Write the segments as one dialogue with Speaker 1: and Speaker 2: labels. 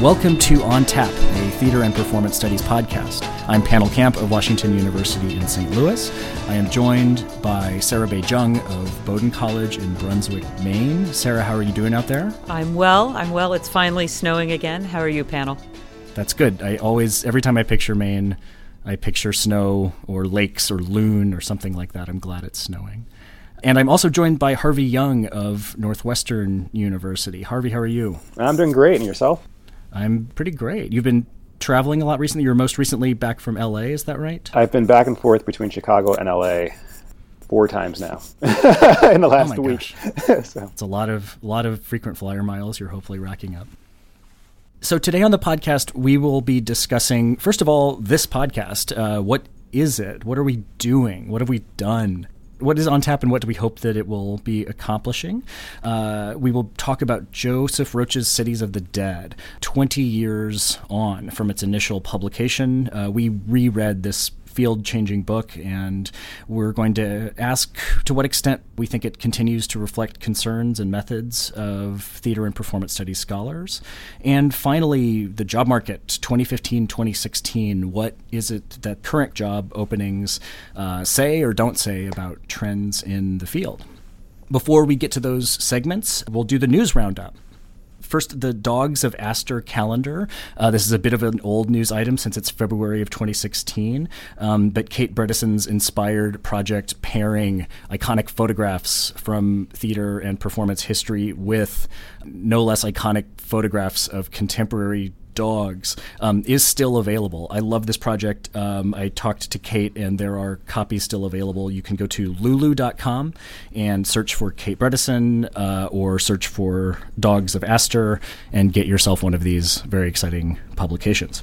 Speaker 1: Welcome to On Tap, a theater and performance studies podcast. I'm Pannill Camp of Washington University in St. Louis. I am joined by Sarah Bay-Cheng of Bowdoin College in Brunswick, Maine. Sarah, how are you doing out there?
Speaker 2: I'm well. I'm well. It's finally snowing again. How are you, Pannill?
Speaker 1: That's good. I always, every time I picture Maine, I picture snow or lakes or loon or something like that. I'm glad it's snowing. And I'm also joined by Harvey Young of Northwestern University. Harvey, how are you?
Speaker 3: I'm doing great. And yourself?
Speaker 1: I'm pretty great. You've been traveling a lot recently. You're most recently back from LA, is that right?
Speaker 3: I've been back and forth between Chicago and LA four times now in the last
Speaker 1: oh
Speaker 3: week.
Speaker 1: so. It's a lot of lot of frequent flyer miles you're hopefully racking up. So today on the podcast, we will be discussing first of all this podcast. Uh, what is it? What are we doing? What have we done? What is on tap and what do we hope that it will be accomplishing? Uh, we will talk about Joseph Roach's Cities of the Dead, 20 years on from its initial publication. Uh, we reread this field changing book, and we're going to ask to what extent we think it continues to reflect concerns and methods of theater and performance studies scholars. And finally, the job market 2015 2016. What is it that current job openings uh, say or don't say about trends in the field? Before we get to those segments, we'll do the news roundup. First, the Dogs of ASTR calendar. Uh, this is a bit of an old news item since it's February of 2016, um, but Kate Bredeson's inspired project pairing iconic photographs from theater and performance history with no less iconic photographs of contemporary dogs um, is still available. I love this project. Um, I talked to Kate, and there are copies still available. You can go to lulu.com and search for Kate Bredeson uh, or search for Dogs of ASTR and get yourself one of these very exciting publications.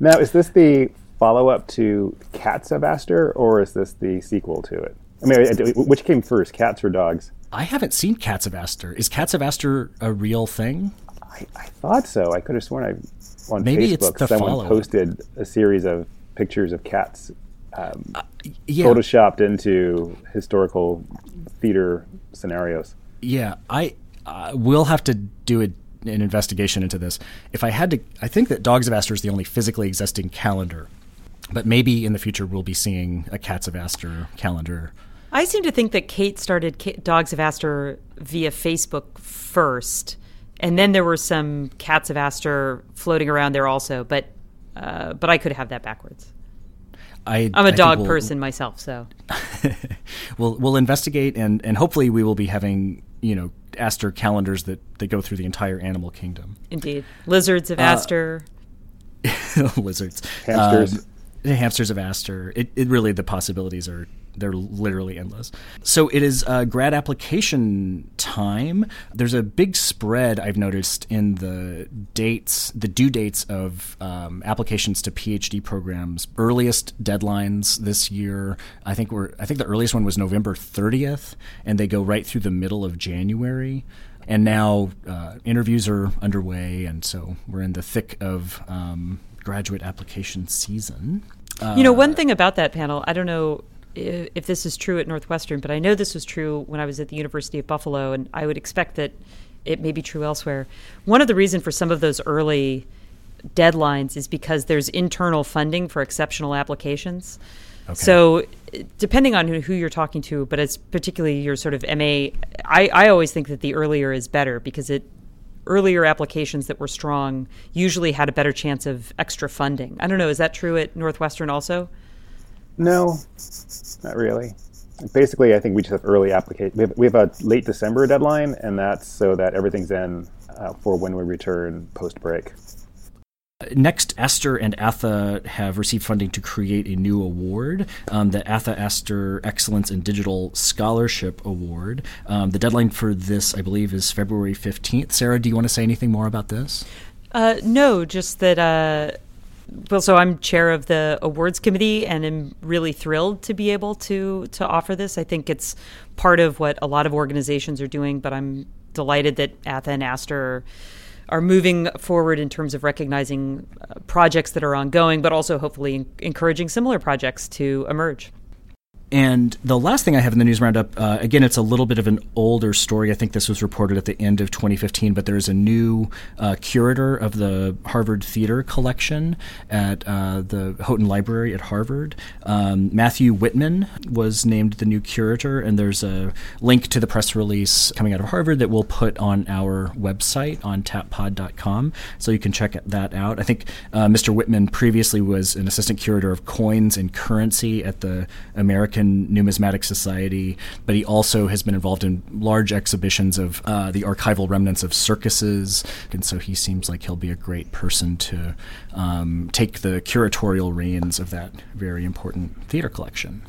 Speaker 3: Now, is this the follow up to Cats of ASTR, or is this the sequel to it? I mean, which came first, cats or dogs?
Speaker 1: I haven't seen Cats of ASTR. Is Cats of ASTR a real thing?
Speaker 3: I, I thought so. I could have sworn I on Maybe Facebook someone follow. posted a series of pictures of cats um, uh, yeah. photoshopped into historical theater scenarios.
Speaker 1: Yeah, I uh, will have to do a, an investigation into this. If I had to, I think that Dogs of ASTR is the only physically existing calendar, but maybe in the future we'll be seeing a Cats of ASTR calendar.
Speaker 2: I seem to think that Kate started Dogs of ASTR via Facebook first and then there were some cats of ASTR floating around there also, but uh, but I could have that backwards. I, am a I dog we'll, person myself, so
Speaker 1: we'll we'll investigate and and hopefully we will be having you know ASTR calendars that that go through the entire animal kingdom.
Speaker 2: Indeed, lizards of uh, ASTR,
Speaker 1: lizards,
Speaker 3: hamsters,
Speaker 1: um, hamsters of ASTR. It, it really the possibilities are they're literally endless. So it is uh, grad application time. There's a big spread I've noticed in the dates, the due dates of um, applications to PhD programs. Earliest deadlines this year, I think we're I think the earliest one was November 30th, and they go right through the middle of January and now uh, interviews are underway, and so we're in the thick of um, graduate application season.
Speaker 2: Uh, you know, one uh, thing about that Pannill, I don't know if this is true at Northwestern, but I know this was true when I was at the University of Buffalo, and I would expect that it may be true elsewhere. One of the reasons for some of those early deadlines is because there's internal funding for exceptional applications. Okay. So, depending on who you're talking to, but it's particularly your sort of MA, I, I always think that the earlier is better because it earlier applications that were strong usually had a better chance of extra funding. I don't know, is that true at Northwestern also?
Speaker 3: No, not really. Basically, I think we just have early application. We have, we have a late December deadline, and that's so that everything's in uh, for when we return post break.
Speaker 1: Next, ASTR and ATHE have received funding to create a new award, um, the ATHE ASTR Excellence in Digital Scholarship Award. Um, the deadline for this, I believe, is February 15th. Sarah, do you want to say anything more about this?
Speaker 2: Uh, no, just that uh, well, so I'm chair of the awards committee, and I'm really thrilled to be able to to offer this. I think it's part of what a lot of organizations are doing, but I'm delighted that ATHE and ASTR are moving forward in terms of recognizing uh, projects that are ongoing, but also hopefully encouraging similar projects to emerge.
Speaker 1: And the last thing I have in the news roundup, uh, again, it's a little bit of an older story. I think this was reported at the end of 2015, but there's a new uh, curator of the Harvard Theater Collection at uh, the Houghton Library at Harvard. Um, Matthew Wittmann was named the new curator, and there's a link to the press release coming out of Harvard that we'll put on our website on tappod.com, so you can check that out. I think uh, Mr. Wittmann previously was an assistant curator of coins and currency at the American American Numismatic Society, but he also has been involved in large exhibitions of uh, the archival remnants of circuses, and so he seems like he'll be a great person to um, take the curatorial reins of that very important theater collection.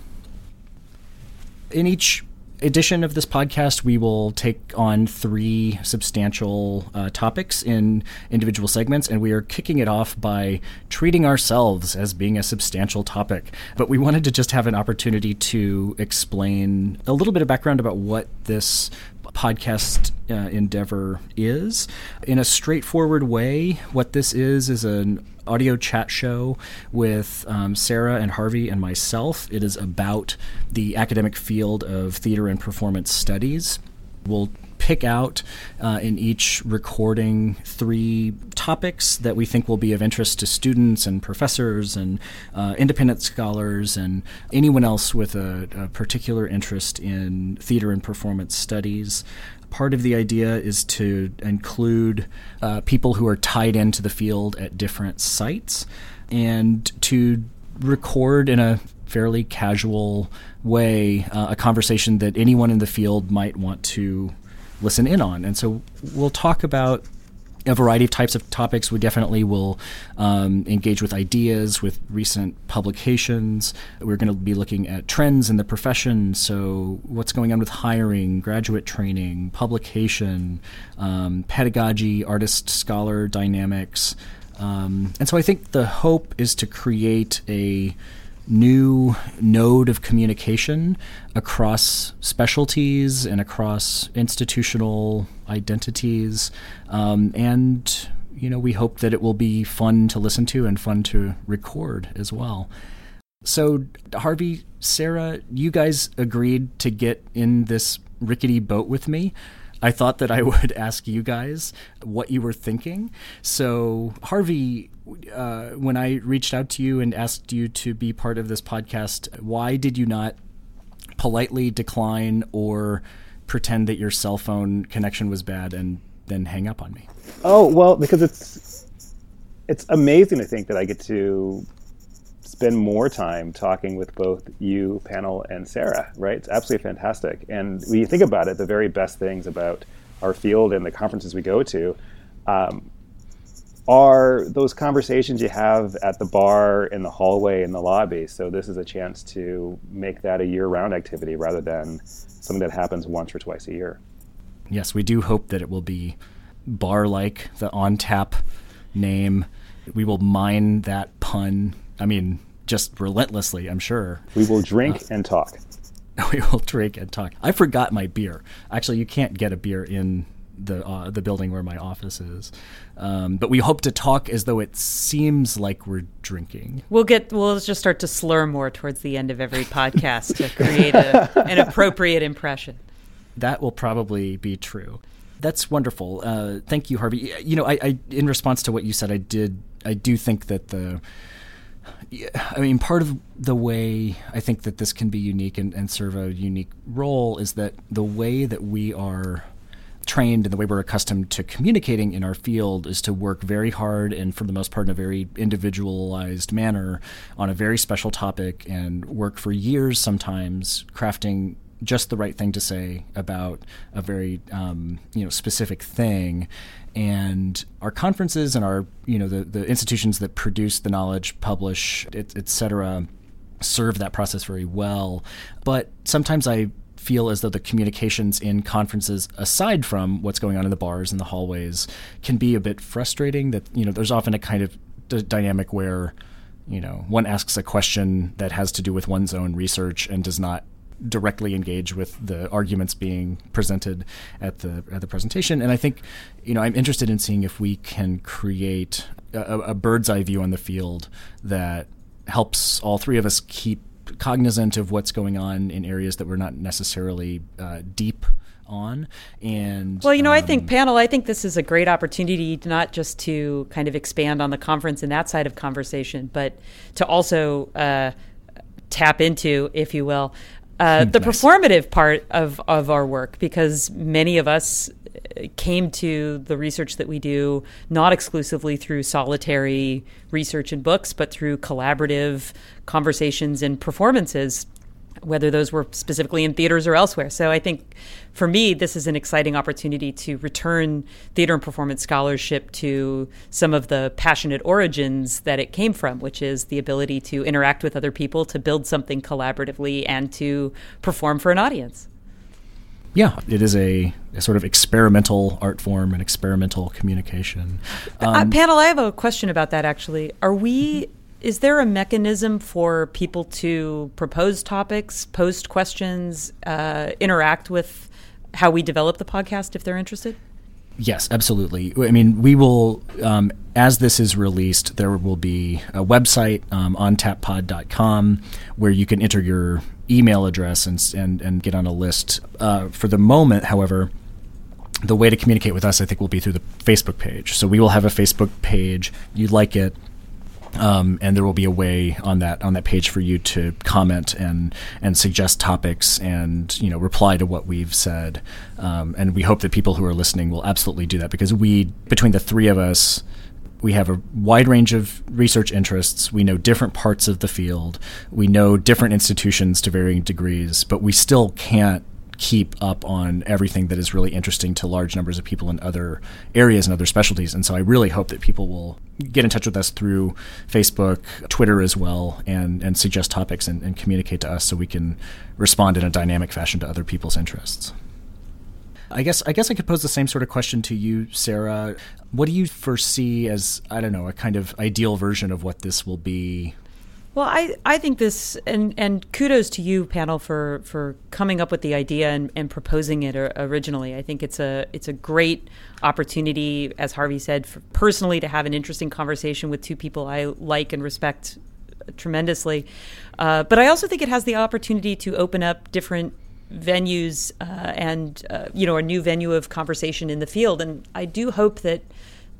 Speaker 1: In each edition of this podcast, we will take on three substantial uh, topics in individual segments, and we are kicking it off by treating ourselves as being a substantial topic. But we wanted to just have an opportunity to explain a little bit of background about what this podcast uh, endeavor is. In a straightforward way, what this is is an audio chat show with um, Sarah and Harvey and myself. It is about the academic field of theater and performance studies. We'll pick out uh, in each recording three topics that we think will be of interest to students and professors and uh, independent scholars and anyone else with a, a particular interest in theater and performance studies part of the idea is to include uh, people who are tied into the field at different sites and to record in a fairly casual way uh, a conversation that anyone in the field might want to listen in on. And so we'll talk about a variety of types of topics. We definitely will um, engage with ideas, with recent publications. We're going to be looking at trends in the profession. So, what's going on with hiring, graduate training, publication, um, pedagogy, artist scholar dynamics. Um, and so, I think the hope is to create a new node of communication across specialties and across institutional identities. Um, and, you know, we hope that it will be fun to listen to and fun to record as well. So, Harvey, Sarah, you guys agreed to get in this rickety boat with me. I thought that I would ask you guys what you were thinking. So, Harvey, uh, when I reached out to you and asked you to be part of this podcast, why did you not politely decline or pretend that your cell phone connection was bad and then hang up on me?
Speaker 3: Oh well, because it's it's amazing to think that I get to spend more time talking with both you, Pannill, and Sarah. Right? It's absolutely fantastic. And when you think about it, the very best things about our field and the conferences we go to. Um, are those conversations you have at the bar, in the hallway, in the lobby. So this is a chance to make that a year-round activity rather than something that happens once or twice a year.
Speaker 1: Yes, we do hope that it will be bar-like, the on-tap name. We will mine that pun. I mean, just relentlessly, I'm sure.
Speaker 3: We will drink uh, and talk.
Speaker 1: We will drink and talk. I forgot my beer. Actually, you can't get a beer in the uh, the building where my office is. Um, but we hope to talk as though it seems like we're drinking.
Speaker 2: We'll get we'll just start to slur more towards the end of every podcast to create a, an appropriate impression.
Speaker 1: That will probably be true. That's wonderful. Uh, thank you, Harvey. You know, I, I in response to what you said, I did I do think that the I mean, part of the way I think that this can be unique and, and serve a unique role is that the way that we are trained and the way we're accustomed to communicating in our field is to work very hard and for the most part in a very individualized manner on a very special topic and work for years sometimes crafting just the right thing to say about a very um, you know specific thing and our conferences and our you know the, the institutions that produce the knowledge publish et, et cetera serve that process very well but sometimes i feel as though the communications in conferences, aside from what's going on in the bars and the hallways, can be a bit frustrating. That you know, there's often a kind of d- dynamic where you know one asks a question that has to do with one's own research and does not directly engage with the arguments being presented at the at the presentation. And I think, you know, I'm interested in seeing if we can create a, a bird's eye view on the field that helps all three of us keep cognizant of what's going on in areas that we're not necessarily uh, deep on and
Speaker 2: well you know um, i think um, Pannill i think this is a great opportunity not just to kind of expand on the conference and that side of conversation but to also uh, tap into if you will uh, the nice. performative part of, of our work because many of us came to the research that we do not exclusively through solitary research and books, but through collaborative conversations and performances whether those were specifically in theaters or elsewhere. So I think for me, this is an exciting opportunity to return theater and performance scholarship to some of the passionate origins that it came from, which is the ability to interact with other people, to build something collaboratively, and to perform for an audience.
Speaker 1: Yeah, it is a, a sort of experimental art form and experimental communication.
Speaker 2: Uh, um, uh, Pannill, I have a question about that actually. Are we is there a mechanism for people to propose topics, post questions, uh, interact with how we develop the podcast if they're interested?
Speaker 1: Yes, absolutely. I mean, we will, um, as this is released, there will be a website um, on tappod.com where you can enter your email address and, and, and get on a list. Uh, for the moment, however, the way to communicate with us, I think, will be through the Facebook page. So we will have a Facebook page. You like it, um, and there will be a way on that on that page for you to comment and and suggest topics and you know reply to what we've said. Um, and we hope that people who are listening will absolutely do that because we between the three of us we have a wide range of research interests. We know different parts of the field. We know different institutions to varying degrees, but we still can't keep up on everything that is really interesting to large numbers of people in other areas and other specialties. And so I really hope that people will get in touch with us through Facebook, Twitter as well, and, and suggest topics and, and communicate to us so we can respond in a dynamic fashion to other people's interests. I guess I guess I could pose the same sort of question to you, Sarah. What do you foresee as I don't know a kind of ideal version of what this will be
Speaker 2: well, I, I think this, and, and kudos to you, Pannill, for, for coming up with the idea and, and proposing it originally. I think it's a it's a great opportunity, as Harvey said, personally to have an interesting conversation with two people I like and respect tremendously. Uh, but I also think it has the opportunity to open up different venues uh, and uh, you know a new venue of conversation in the field. And I do hope that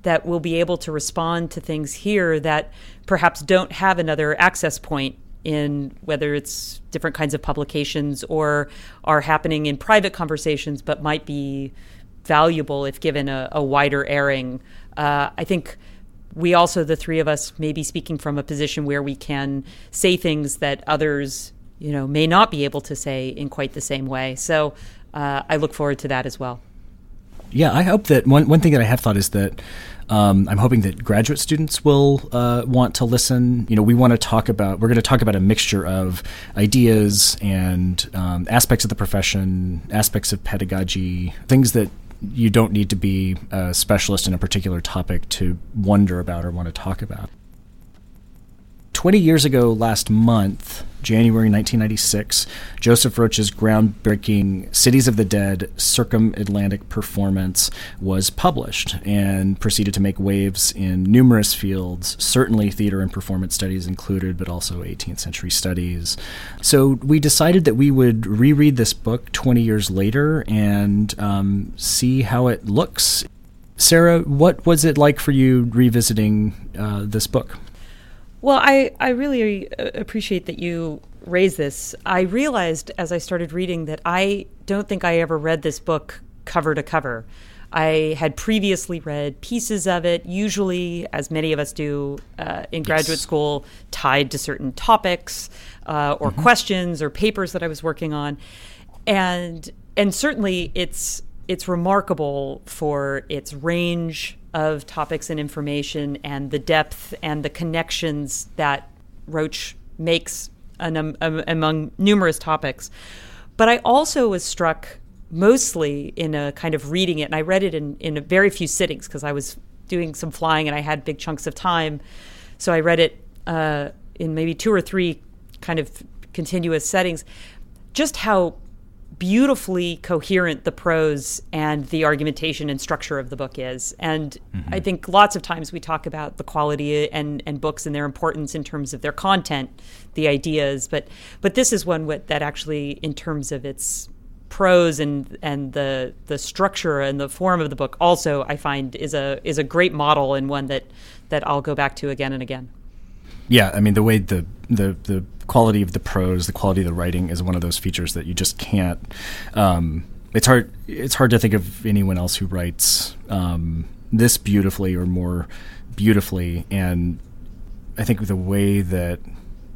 Speaker 2: that we'll be able to respond to things here that perhaps don't have another access point in whether it's different kinds of publications or are happening in private conversations but might be valuable if given a, a wider airing. Uh, I think we also, the three of us, may be speaking from a position where we can say things that others, you know, may not be able to say in quite the same way. So uh, I look forward to that as well.
Speaker 1: Yeah, I hope that one one thing that I have thought is that um, I'm hoping that graduate students will uh, want to listen. You know, we want to talk about we're going to talk about a mixture of ideas and um, aspects of the profession, aspects of pedagogy, things that you don't need to be a specialist in a particular topic to wonder about or want to talk about. 20 years ago last month, January 1996, Joseph Roach's groundbreaking Cities of the Dead circumatlantic performance was published and proceeded to make waves in numerous fields, certainly theater and performance studies included, but also 18th century studies. So we decided that we would reread this book 20 years later and um, see how it looks. Sarah, what was it like for you revisiting uh, this book?
Speaker 2: Well, I, I really uh, appreciate that you raised this. I realized as I started reading that I don't think I ever read this book cover to cover. I had previously read pieces of it, usually, as many of us do uh, in graduate yes. school, tied to certain topics uh, or mm-hmm. questions or papers that I was working on, and and certainly it's it's remarkable for its range of topics and information and the depth and the connections that Roach makes an, um, um, among numerous topics. But I also was struck mostly in a kind of reading it, and I read it in, in very few sittings because I was doing some flying and I had big chunks of time. So I read it uh, in maybe two or three kind of continuous settings. Just how beautifully coherent the prose and the argumentation and structure of the book is. And mm-hmm. I think lots of times we talk about the quality and, and books and their importance in terms of their content, the ideas, but but this is one that actually, in terms of its prose and and the the structure and the form of the book, also I find is a is a great model and one that that I'll go back to again and again.
Speaker 1: Yeah, I mean the way the the the quality of the prose, the quality of the writing is one of those features that you just can't. Um, it's hard. It's hard to think of anyone else who writes um, this beautifully or more beautifully. And I think the way that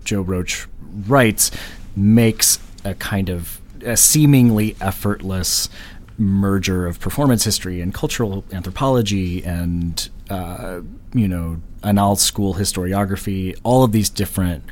Speaker 1: Joe Roach writes makes a kind of a seemingly effortless merger of performance history and cultural anthropology and uh, you know Annales school historiography all of these different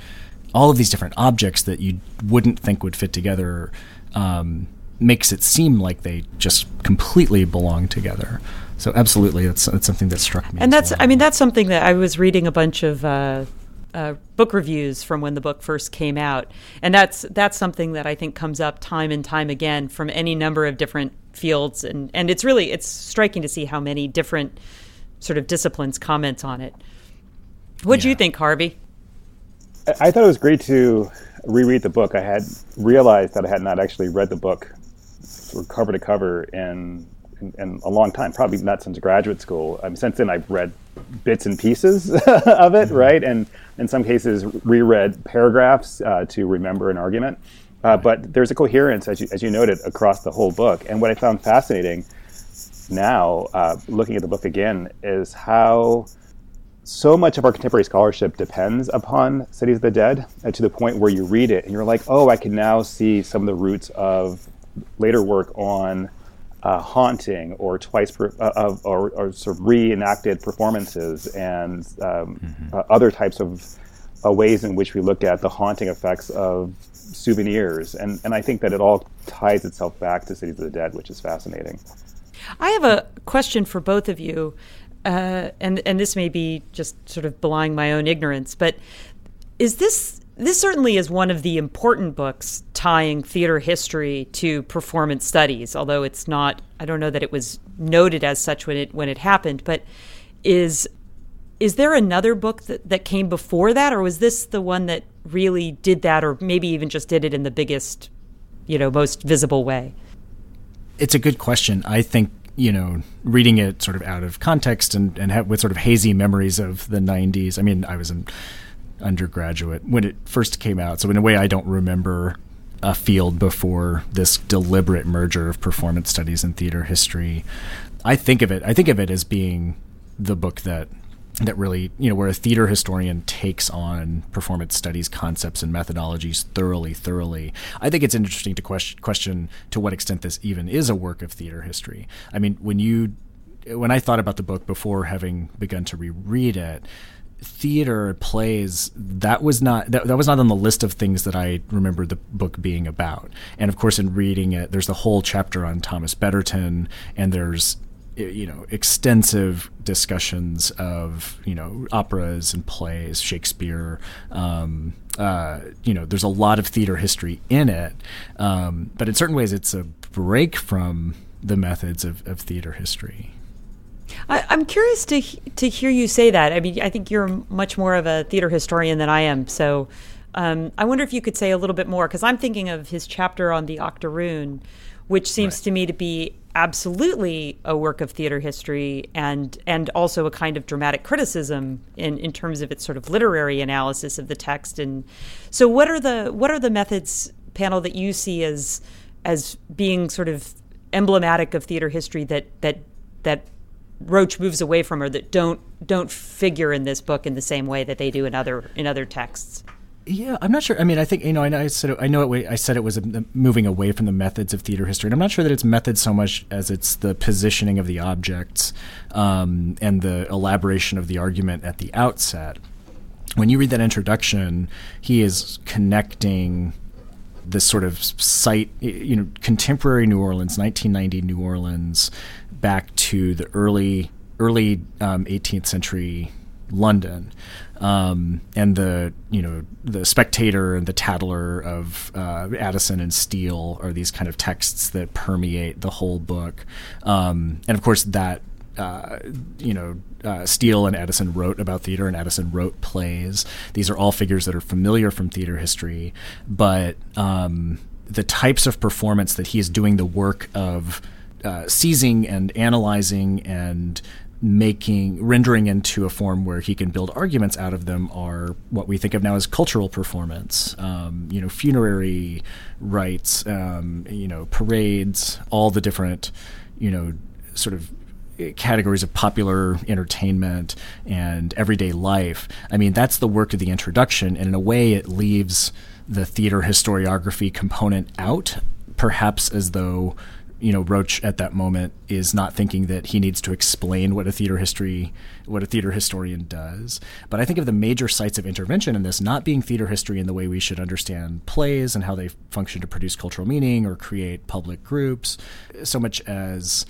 Speaker 1: all of these different objects that you wouldn't think would fit together um, makes it seem like they just completely belong together. So absolutely, that's, that's something that struck me.
Speaker 2: And that's, well. I mean, that's something that I was reading a bunch of uh, uh, book reviews from when the book first came out, and that's that's something that I think comes up time and time again from any number of different fields, and and it's really it's striking to see how many different sort of disciplines comment on it. What do yeah. you think, Harvey?
Speaker 3: I thought it was great to reread the book. I had realized that I had not actually read the book sort of cover to cover in, in, in a long time, probably not since graduate school. Um, since then, I've read bits and pieces of it, mm-hmm. right? And in some cases, reread paragraphs uh, to remember an argument. Uh, but there's a coherence, as you, as you noted, across the whole book. And what I found fascinating now, uh, looking at the book again, is how so much of our contemporary scholarship depends upon Cities of the Dead uh, to the point where you read it and you're like, oh, I can now see some of the roots of later work on uh, haunting or twice per, uh, of or, or, sort of reenacted performances and um, mm-hmm. uh, other types of uh, ways in which we look at the haunting effects of souvenirs and and I think that it all ties itself back to Cities of the Dead, which is fascinating.
Speaker 2: I have a question for both of you uh, and and this may be just sort of belying my own ignorance, but is this this certainly is one of the important books tying theater history to performance studies, although it's not I don't know that it was noted as such when it when it happened, but is is there another book that, that came before that, or was this the one that really did that, or maybe even just did it in the biggest, you know, most visible way?
Speaker 1: It's a good question. I think you know, reading it sort of out of context and, and have, with sort of hazy memories of the 90s. I mean, I was an undergraduate when it first came out. So, in a way, I don't remember a field before this deliberate merger of performance studies and theater history. I think of it, I think of it as being the book that that really, you know, where a theater historian takes on performance studies concepts and methodologies thoroughly, thoroughly. I think it's interesting to question, question to what extent this even is a work of theater history. I mean, when you, when I thought about the book before having begun to reread it, theater plays that was not that, that was not on the list of things that I remember the book being about. And of course, in reading it, there's the whole chapter on Thomas Betterton, and there's you know extensive discussions of you know operas and plays shakespeare um, uh, you know there's a lot of theater history in it um, but in certain ways it's a break from the methods of, of theater history
Speaker 2: I, am curious to to hear you say that. I mean, I think you're much more of a theater historian than I am. So, um, I wonder if you could say a little bit more because I'm thinking of his chapter on the Octoroon, which seems right. to me to be absolutely a work of theater history and and also a kind of dramatic criticism in in terms of its sort of literary analysis of the text and so what are the what are the methods Pannill that you see as as being sort of emblematic of theater history that that that Roach moves away from or that don't don't figure in this book in the same way that they do in other in other texts
Speaker 1: yeah, I'm not sure. I mean, I think you know. I, know I said it, I know it. I said it was moving away from the methods of theater history, and I'm not sure that it's methods so much as it's the positioning of the objects um, and the elaboration of the argument at the outset. When you read that introduction, he is connecting this sort of site, you know, contemporary New Orleans, 1990 New Orleans, back to the early early um, 18th century London. Um, and the you know the Spectator and the Tatler of uh, Addison and Steele are these kind of texts that permeate the whole book, um, and of course that uh, you know, uh, Steele and Addison wrote about theater, and Addison wrote plays. These are all figures that are familiar from theater history, but um, the types of performance that he is doing the work of uh, seizing and analyzing and making rendering into a form where he can build arguments out of them are what we think of now as cultural performance. Um, you know funerary rites um, you know parades all the different you know sort of categories of popular entertainment and everyday life. I mean that's the work of the introduction and in a way it leaves the theater historiography component out perhaps as though you know Roach at that moment is not thinking that he needs to explain what a theater history what a theater historian does. But i think of the major sites of intervention in this not being theater history in the way we should understand plays and how they function to produce cultural meaning or create public groups so much as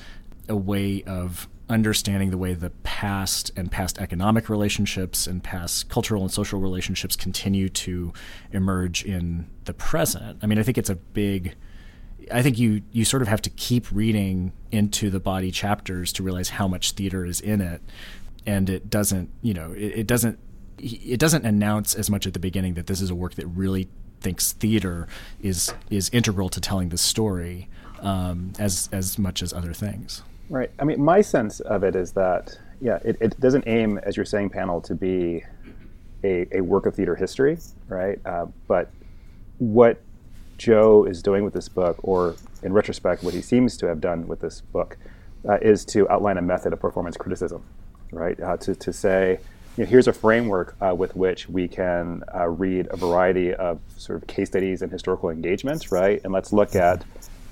Speaker 1: a way of understanding the way the past and past economic relationships and past cultural and social relationships continue to emerge in the present. I mean i think it's a big I think you you sort of have to keep reading into the body chapters to realize how much theater is in it, and it doesn't you know it, it doesn't it doesn't announce as much at the beginning that this is a work that really thinks theater is is integral to telling the story um, as as much as other things.
Speaker 3: Right. I mean, my sense of it is that yeah, it, it doesn't aim, as you're saying, Pannill, to be a, a work of theater history, right? Uh, but what Joe is doing with this book, or in retrospect, what he seems to have done with this book, uh, is to outline a method of performance criticism, right? Uh, to, to say, you know, here's a framework uh, with which we can uh, read a variety of sort of case studies and historical engagements, right? And let's look at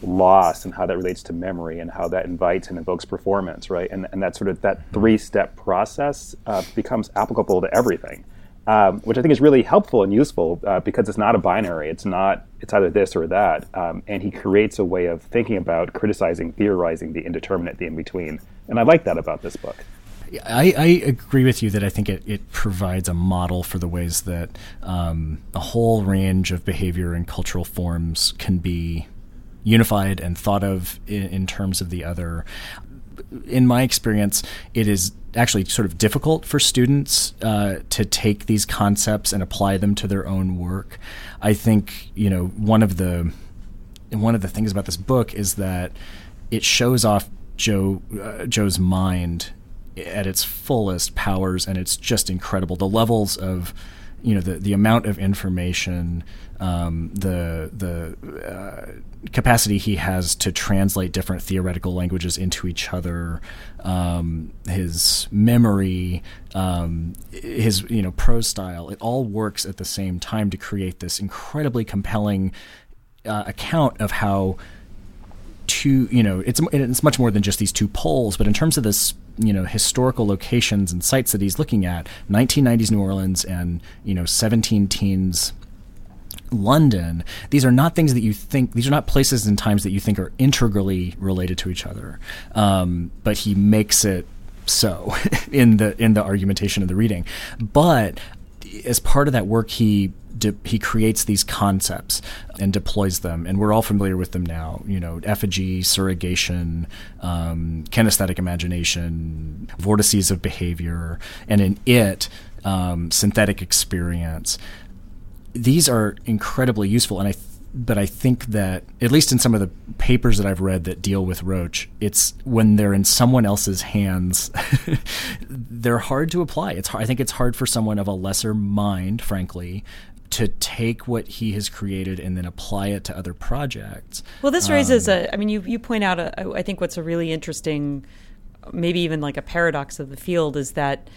Speaker 3: loss and how that relates to memory and how that invites and invokes performance, right? And, and that sort of that three step process uh, becomes applicable to everything um, which I think is really helpful and useful uh, because it's not a binary. It's not it's either this or that. Um, and he creates a way of thinking about criticizing, theorizing the indeterminate, the in between. And I like that about this book.
Speaker 1: I, I, agree with you that I think it, it provides a model for the ways that um, a whole range of behavior and cultural forms can be unified and thought of in, in terms of the other in my experience, it is actually sort of difficult for students uh, to take these concepts and apply them to their own work. I think you know one of the one of the things about this book is that it shows off Joe uh, Joe's mind at its fullest powers, and it's just incredible. The levels of you know the the amount of information, um, the the uh, capacity he has to translate different theoretical languages into each other, um, his memory, um, his you know prose style, it all works at the same time to create this incredibly compelling uh, account of how two you know it's it's much more than just these two poles, but in terms of this you know historical locations and sites that he's looking at, 1990s New Orleans and you know 17 teens London, these are not things that you think, these are not places and times that you think are integrally related to each other. Um, but he makes it so in the in the argumentation of the reading. But as part of that work, he de- he creates these concepts and deploys them, and we're all familiar with them now. You know, effigy, surrogation, um, kinesthetic imagination, vortices of behavior, and in it, um, synthetic experience these are incredibly useful, and I. Th- but I think that at least in some of the papers that I've read that deal with Roach, it's when they're in someone else's hands, they're hard to apply. It's hard, I think it's hard for someone of a lesser mind, frankly, to take what he has created and then apply it to other projects.
Speaker 2: Well, this raises um, a. I mean, you you point out. A, I think what's a really interesting, maybe even like a paradox of the field is that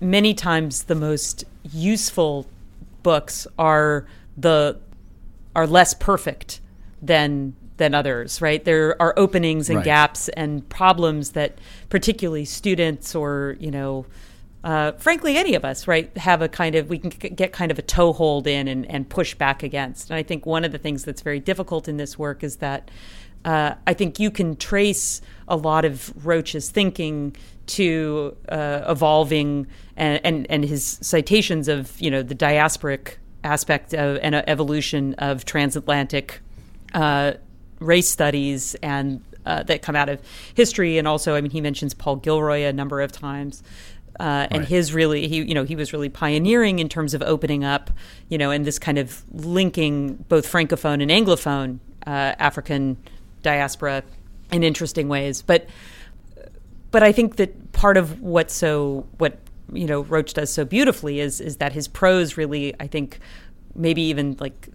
Speaker 2: many times the most useful books are the are less perfect than than others, right? There are openings and right. gaps and problems that particularly students or, you know, uh, frankly, any of us, right, have a kind of, we can get kind of a toehold in and, and push back against. And I think one of the things that's very difficult in this work is that uh, I think you can trace a lot of Roach's thinking to uh, evolving and, and, and his citations of you know the diasporic aspect of and evolution of transatlantic uh, race studies and uh, that come out of history and also I mean he mentions Paul Gilroy a number of times. Uh, and his really he you know he was really pioneering in terms of opening up you know and this kind of linking both francophone and anglophone uh, African diaspora in interesting ways but but I think that part of what so what you know Roach does so beautifully is is that his prose really I think maybe even like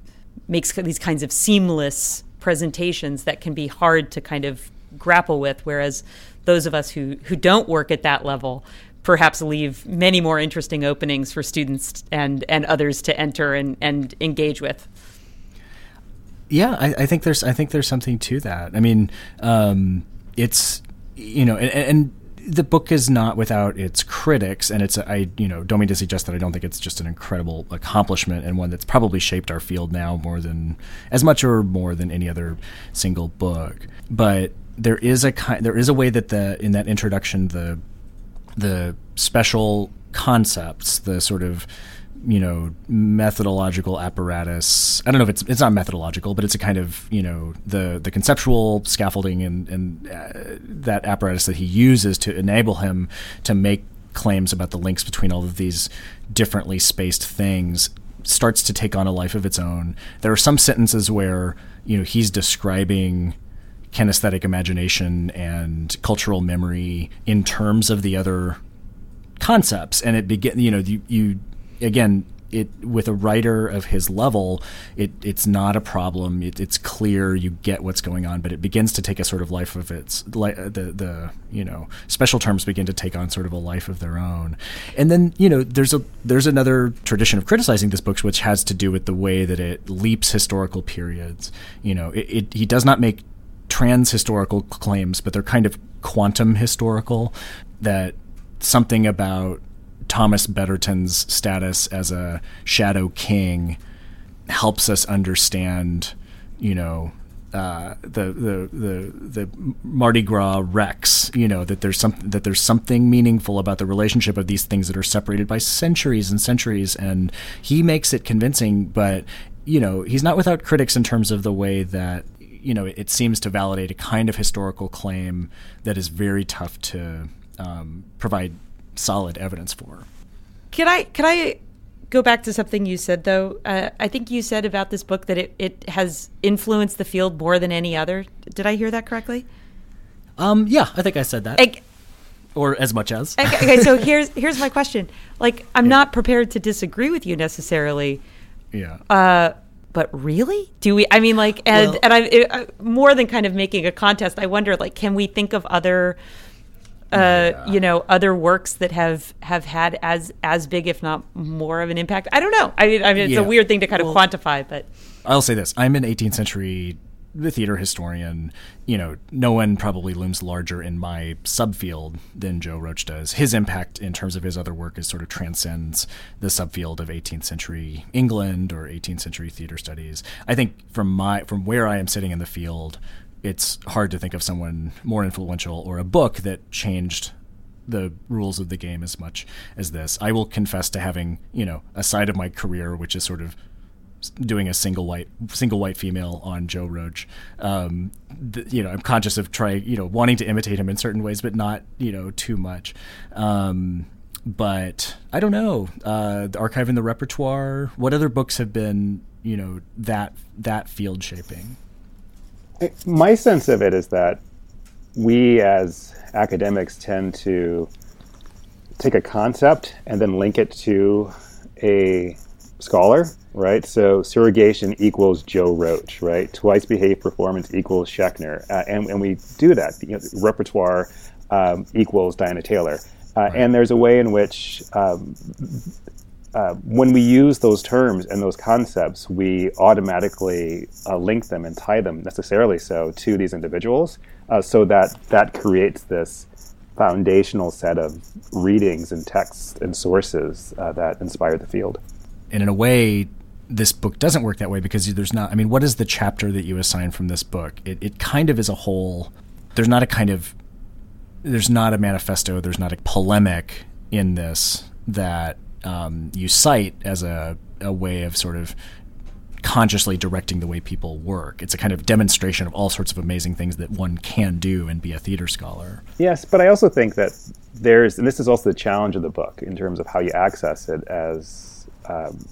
Speaker 2: makes these kinds of seamless presentations that can be hard to kind of grapple with whereas those of us who who don't work at that level perhaps leave many more interesting openings for students and and others to enter and and engage with.
Speaker 1: Yeah I, I think there's I think there's something to that. I mean um, it's you know, and, and the book is not without its critics, and it's I you know don't mean to suggest that I don't think it's just an incredible accomplishment and one that's probably shaped our field now more than as much or more than any other single book. But there is a kind there is a way that the in that introduction the the special concepts, the sort of you know methodological apparatus. I don't know if it's it's not methodological but it's a kind of you know the the conceptual scaffolding and and uh, that apparatus that he uses to enable him to make claims about the links between all of these differently spaced things starts to take on a life of its own. There are some sentences where you know he's describing kinesthetic imagination and cultural memory in terms of the other concepts and it begin you know you you again, it with a writer of his level, it it's not a problem. It, it's clear you get what's going on, but it begins to take a sort of life of its like uh, the the you know special terms begin to take on sort of a life of their own. And then you know there's a there's another tradition of criticizing this book which has to do with the way that it leaps historical periods. You know, it, it he does not make trans historical claims, but they're kind of quantum historical. That something about Thomas Betterton's status as a shadow king helps us understand, you know, uh, the, the the the Mardi Gras Rex, you know that there's some that there's something meaningful about the relationship of these things that are separated by centuries and centuries, and he makes it convincing. But you know he's not without critics in terms of the way that you know it seems to validate a kind of historical claim that is very tough to um, provide solid evidence for.
Speaker 2: Can I can I go back to something you said though? Uh, I think you said about this book that it, it has influenced the field more than any other. Did I hear that correctly?
Speaker 1: Um, yeah, I think I said that. I, or as much as.
Speaker 2: okay, okay, so here's here's my question. Like, I'm yeah. not prepared to disagree with you necessarily.
Speaker 1: Yeah.
Speaker 2: Uh, but really, do we? I mean, like, and well, and I, it, uh, more than kind of making a contest. I wonder, like, can we think of other uh, yeah. you know, other works that have have had as as big, if not more, of an impact. I don't know. I mean, I mean it's yeah. a weird thing to kind well, of quantify, but
Speaker 1: I'll say this: I'm an 18th century the theater historian, you know, no one probably looms larger in my subfield than Joe Roach does. His impact in terms of his other work is sort of transcends the subfield of 18th century England or 18th century theater studies. I think from my from where I am sitting in the field, it's hard to think of someone more influential or a book that changed the rules of the game as much as this. I will confess to having, you know, a side of my career which is sort of doing a single white single white female on Joe Roach. Um, th- you know, I'm conscious of trying, you know, wanting to imitate him in certain ways, but not, you know, too much. Um, but I don't know. Uh, the archive and the repertoire. What other books have been, you know, that that field shaping?
Speaker 3: My sense of it is that we as academics tend to take a concept and then link it to a scholar, right? So surrogation equals Joe Roach, right? Twice behaved performance equals Schechner, uh, and, and we do that. You know, repertoire um, equals Diana Taylor, uh, right. and there's a way in which um, uh, when we use those terms and those concepts, we automatically uh, link them and tie them necessarily so to these individuals, uh, so that that creates this foundational set of readings and texts and sources uh, that inspire the field.
Speaker 1: And in a way, this book doesn't work that way because there's not. I mean, what is the chapter that you assign from this book? It, it kind of is a whole. There's not a kind of there's not a manifesto, there's not a polemic in this that um, you cite as a, a way of sort of consciously directing the way people work. It's a kind of demonstration of all sorts of amazing things that one can do and be a theater scholar.
Speaker 3: Yes, but I also think that there's, and this is also the challenge of the book in terms of how you access it as um,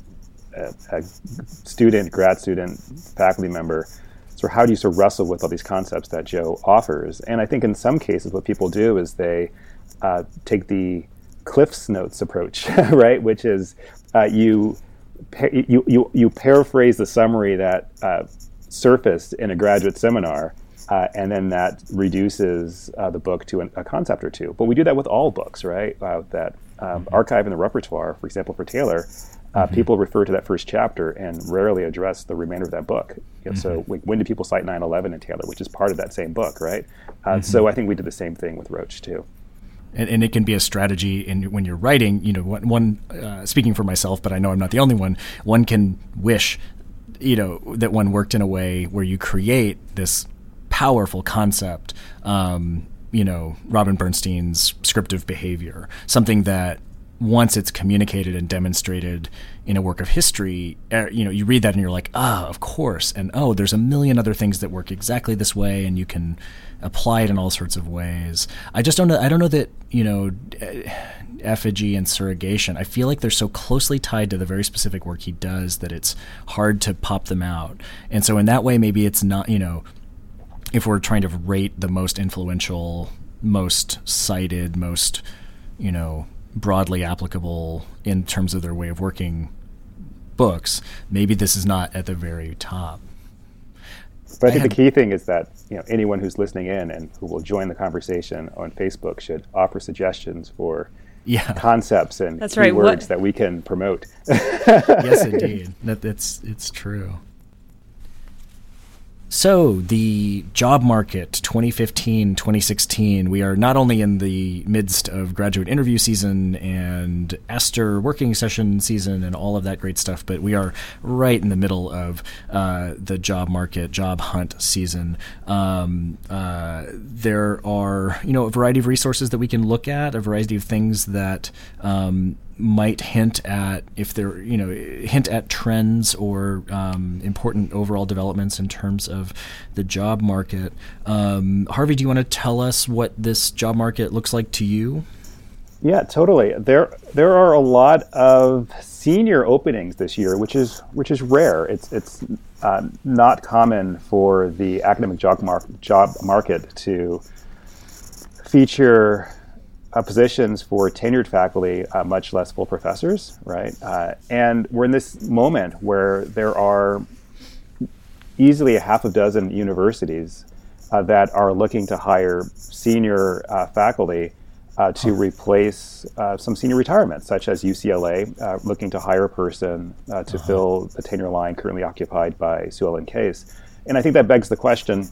Speaker 3: a, a, student, grad student, faculty member. So how do you sort of wrestle with all these concepts that Joe offers? And I think in some cases, what people do is they uh, take the Cliff's Notes approach, right? Which is uh, you you, you, you paraphrase the summary that uh, surfaced in a graduate seminar, uh, and then that reduces uh, the book to an, a concept or two. But we do that with all books, right? Uh, that um, mm-hmm. archive in the repertoire, for example, for Taylor, uh, mm-hmm. people refer to that first chapter and rarely address the remainder of that book. You know, mm-hmm. So, like, when do people cite 9 11 in Taylor, which is part of that same book, right? Uh, mm-hmm. So, I think we did the same thing with Roach, too
Speaker 1: and, and, it can be a strategy in when you're writing. You know, one uh, speaking for myself, but I know I'm not the only one. One can wish, you know, that one worked in a way where you create this powerful concept. Um, you know, Robin Bernstein's scriptive behavior, something that once it's communicated and demonstrated in a work of history, er, you know, you read that and you're like, ah, of course, and oh, there's a million other things that work exactly this way, and you can apply it in all sorts of ways. I just don't know. I don't know that you know. Eh, effigy and surrogation, I feel like they're so closely tied to the very specific work he does that it's hard to pop them out. And so, in that way, maybe it's not, you know, if we're trying to rate the most influential, most cited, most, you know, broadly applicable in terms of their way of working books, maybe this is not at the very top.
Speaker 3: But I think I the key thing is that you know anyone who's listening in and who will join the conversation on Facebook should offer suggestions for yeah. concepts and That's keywords right. that we can promote.
Speaker 1: yes, indeed. That, that's it's true. So, the job market 2015 2016, we are not only in the midst of graduate interview season and ASTR working session season and all of that great stuff, but we are right in the middle of uh, the job market, job hunt season. Um, uh, there are, you know, a variety of resources that we can look at, a variety of things that um, might hint at if there you know hint at trends or um, important overall developments in terms of the job market. Um, Harvey, do you want to tell us what this job market looks like to you?
Speaker 3: Yeah, totally. There there are a lot of senior openings this year, which is which is rare. It's it's uh, not common for the academic job, mar- job market to feature uh, positions for tenured faculty, uh, much less full professors, right? Uh, and we're in this moment where there are easily a half a dozen universities uh, that are looking to hire senior uh, faculty uh, to replace some senior retirements, such as UCLA looking to hire a person to uh-huh. fill the tenure line currently occupied by Sue Ellen Case. And I think that begs the question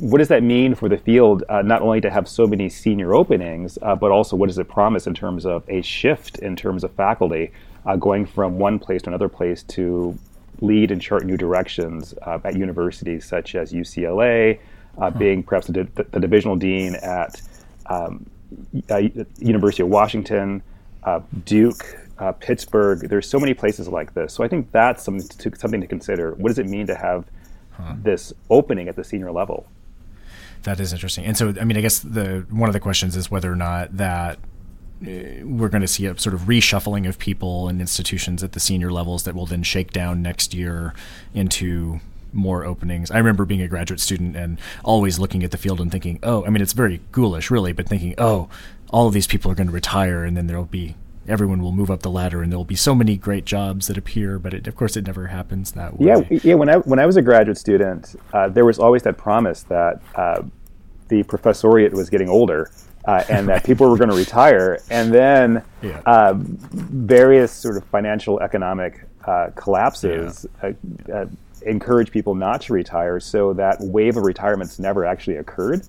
Speaker 3: what does that mean for the field, uh, not only to have so many senior openings, uh, but also what does it promise in terms of a shift in terms of faculty uh, going from one place to another place to lead and chart new directions uh, at universities such as UCLA, uh, hmm. being perhaps the, the, divisional dean at um, uh, University of Washington, Duke, Pittsburgh. There's so many places like this. So I think that's something to, something to consider. What does it mean to have huh. this opening at the senior level.
Speaker 1: That is interesting. And so, I mean, I guess the one of the questions is whether or not that uh, we're going to see a sort of reshuffling of people and institutions at the senior levels that will then shake down next year into more openings. I remember being a graduate student and always looking at the field and thinking, oh, I mean, it's very ghoulish, really, but thinking, oh, all of these people are going to retire and then there'll be everyone will move up the ladder and there will be so many great jobs that appear but it, of course it never happens that way
Speaker 3: yeah yeah when i when i was a graduate student uh, there was always that promise that uh, the professoriate was getting older uh, and that people were going to retire and then yeah. Uh, various sort of financial economic uh, collapses yeah. Uh, encourage people not to retire so that wave of retirements never actually occurred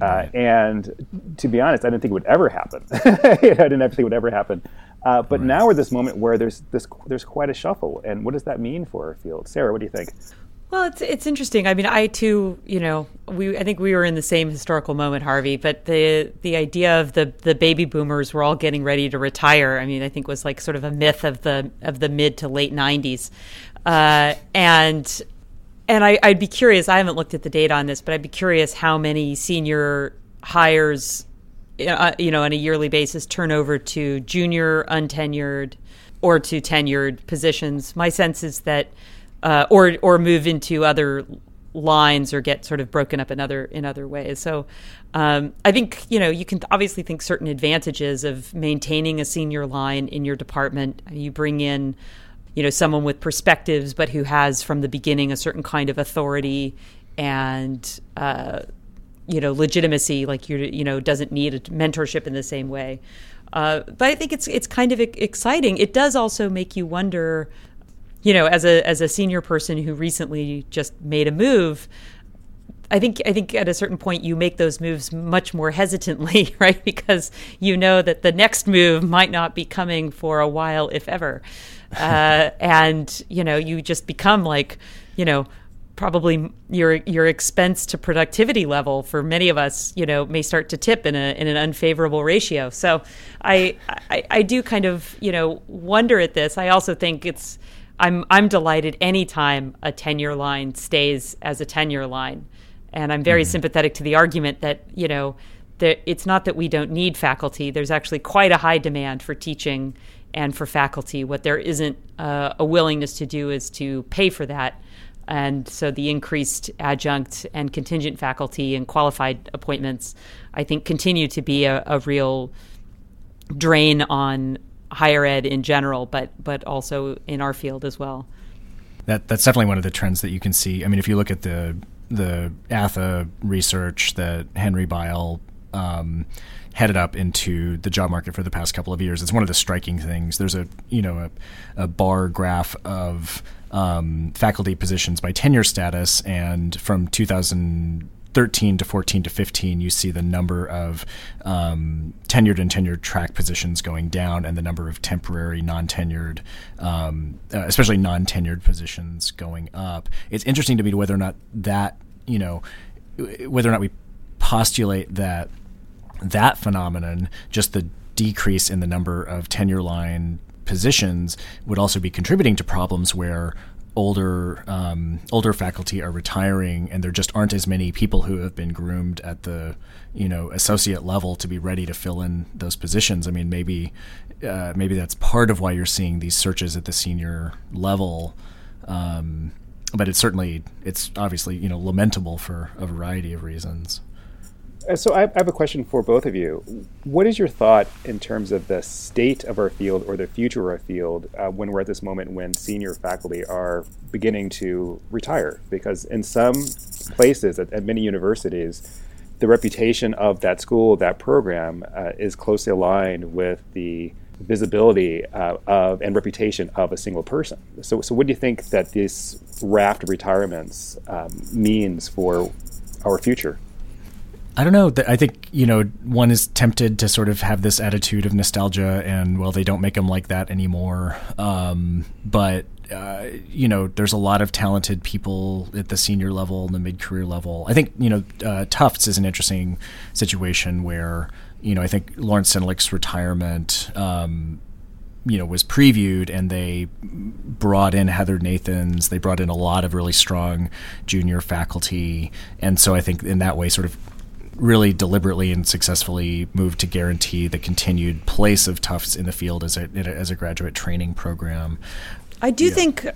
Speaker 3: uh, and to be honest, I didn't think it would ever happen. I didn't think it would ever happen. Uh, but right. now we're at this moment where there's this there's quite a shuffle. And what does that mean for our field? Sarah, what do you think?
Speaker 2: Well, it's it's interesting. I mean, I too, you know, we I think we were in the same historical moment, Harvey. But the the idea of the the baby boomers were all getting ready to retire. I mean, I think was like sort of a myth of the of the mid to late '90s, uh, and and I, I'd be curious. I haven't looked at the data on this, but I'd be curious how many senior hires, uh, you know, on a yearly basis, turn over to junior, untenured, or to tenured positions. My sense is that uh, or or move into other lines or get sort of broken up in other in other ways. So um, I think you know you can obviously think certain advantages of maintaining a senior line in your department. You bring in you know someone with perspectives, but who has from the beginning a certain kind of authority and uh, you know legitimacy, like you you know doesn't need a mentorship in the same way. Uh, but I think it's it's kind of exciting. It does also make you wonder you know, as a as a senior person who recently just made a move, I think I think at a certain point you make those moves much more hesitantly, right? Because you know that the next move might not be coming for a while, if ever, uh, and you know you just become like, you know, probably your your expense to productivity level for many of us, you know, may start to tip in a in an unfavorable ratio. So I I, I do kind of you know wonder at this. I also think it's I'm I'm delighted anytime a tenure line stays as a tenure line, and I'm very mm-hmm. sympathetic to the argument that you know that it's not that we don't need faculty. There's actually quite a high demand for teaching and for faculty. What there isn't uh, a willingness to do is to pay for that. And so the increased adjunct and contingent faculty and qualified appointments, I think, continue to be a, a real drain on higher ed in general, but but also in our field as well.
Speaker 1: That that's definitely one of the trends that you can see. I mean, if you look at the the ATHE research that Henry Bial um, headed up into the job market for the past couple of years, it's one of the striking things. There's a you know a, a bar graph of um, faculty positions by tenure status, and from 2013 to 14 to 15, you see the number of um, tenured and tenured track positions going down, and the number of temporary, non-tenured, um, uh, especially non-tenured positions going up. It's interesting to me whether or not that, you know, whether or not we postulate that that phenomenon, just the decrease in the number of tenure line positions, would also be contributing to problems where older um, older faculty are retiring, and there just aren't as many people who have been groomed at the you know associate level to be ready to fill in those positions. I mean, maybe uh, maybe that's part of why you're seeing these searches at the senior level. Um, but it's certainly it's obviously you know lamentable for a variety of reasons.
Speaker 3: Uh, so I have a question for both of you. What is your thought in terms of the state of our field or the future of our field uh, when we're at this moment when senior faculty are beginning to retire? Because in some places, at, at many universities, the reputation of that school, that program, uh, is closely aligned with the visibility uh, of and reputation of a single person. So, so what do you think that this raft of retirements um, means for our future?
Speaker 1: I don't know. I think you know one is tempted to sort of have this attitude of nostalgia, and well, they don't make them like that anymore. Um, but uh, you know, there's a lot of talented people at the senior level and the mid-career level. I think you know uh, Tufts is an interesting situation where you know I think Lawrence Senelick's retirement. Um, you know was previewed and they brought in Heather Nathans they brought in a lot of really strong junior faculty and so I think in that way sort of really deliberately and successfully moved to guarantee the continued place of Tufts in the field as a as a graduate training program.
Speaker 2: I do yeah. think,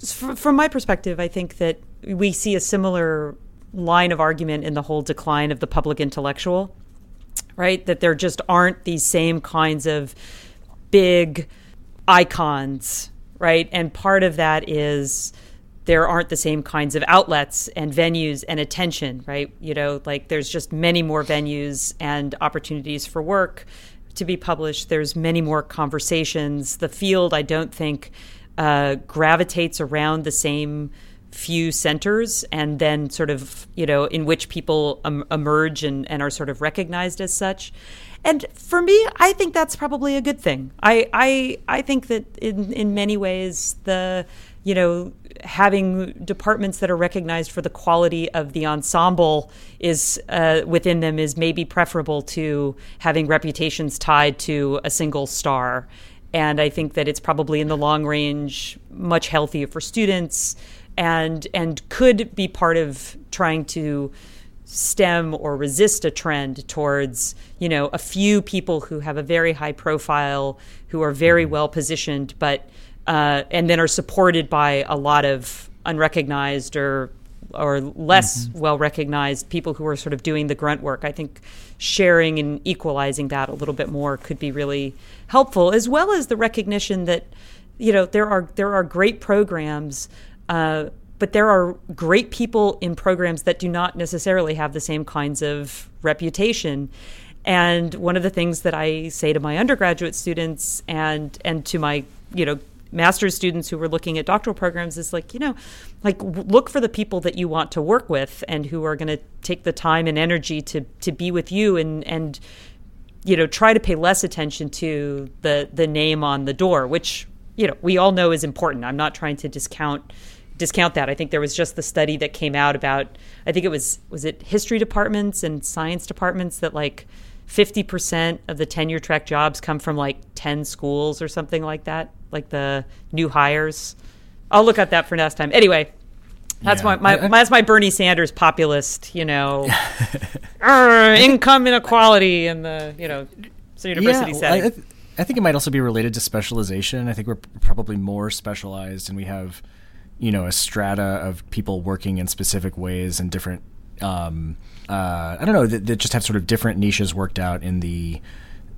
Speaker 2: from my perspective, I think that we see a similar line of argument in the whole decline of the public intellectual, right? That there just aren't these same kinds of big icons, right? And part of that is there aren't the same kinds of outlets and venues and attention, right? You know, like there's just many more venues and opportunities for work to be published. There's many more conversations. The field, I don't think, uh, gravitates around the same few centers and then sort of, you know, in which people um, emerge and, and are sort of recognized as such. And for me, I think that's probably a good thing. I, I, I think that in, in many ways, the you know, having departments that are recognized for the quality of the ensemble is uh, within them is maybe preferable to having reputations tied to a single star. And I think that it's probably in the long range much healthier for students and and could be part of trying to stem or resist a trend towards you know a few people who have a very high profile who are very mm-hmm. well positioned but uh, and then are supported by a lot of unrecognized or or less mm-hmm. well recognized people who are sort of doing the grunt work. I think sharing and equalizing that a little bit more could be really helpful, as well as the recognition that you know there are there are great programs. Uh, but there are great people in programs that do not necessarily have the same kinds of reputation. And one of the things that I say to my undergraduate students and and to my you know master's students who were looking at doctoral programs is like you know like look for the people that you want to work with and who are going to take the time and energy to to be with you and and you know try to pay less attention to the the name on the door which you know we all know is important. I'm not trying to discount discount that. I think there was just the study that came out about i think it was was it history departments and science departments that like 50% of the tenure track jobs come from like 10 schools or something like that like the new hires. I'll look at that for next time. Anyway, that's yeah. my, my, that's my Bernie Sanders populist, you know, income inequality in the you know university yeah, setting. I,
Speaker 1: I think it might also be related to specialization. I think we're probably more specialized, and we have you know a strata of people working in specific ways and different. Um, uh, I don't know that, that just have sort of different niches worked out in the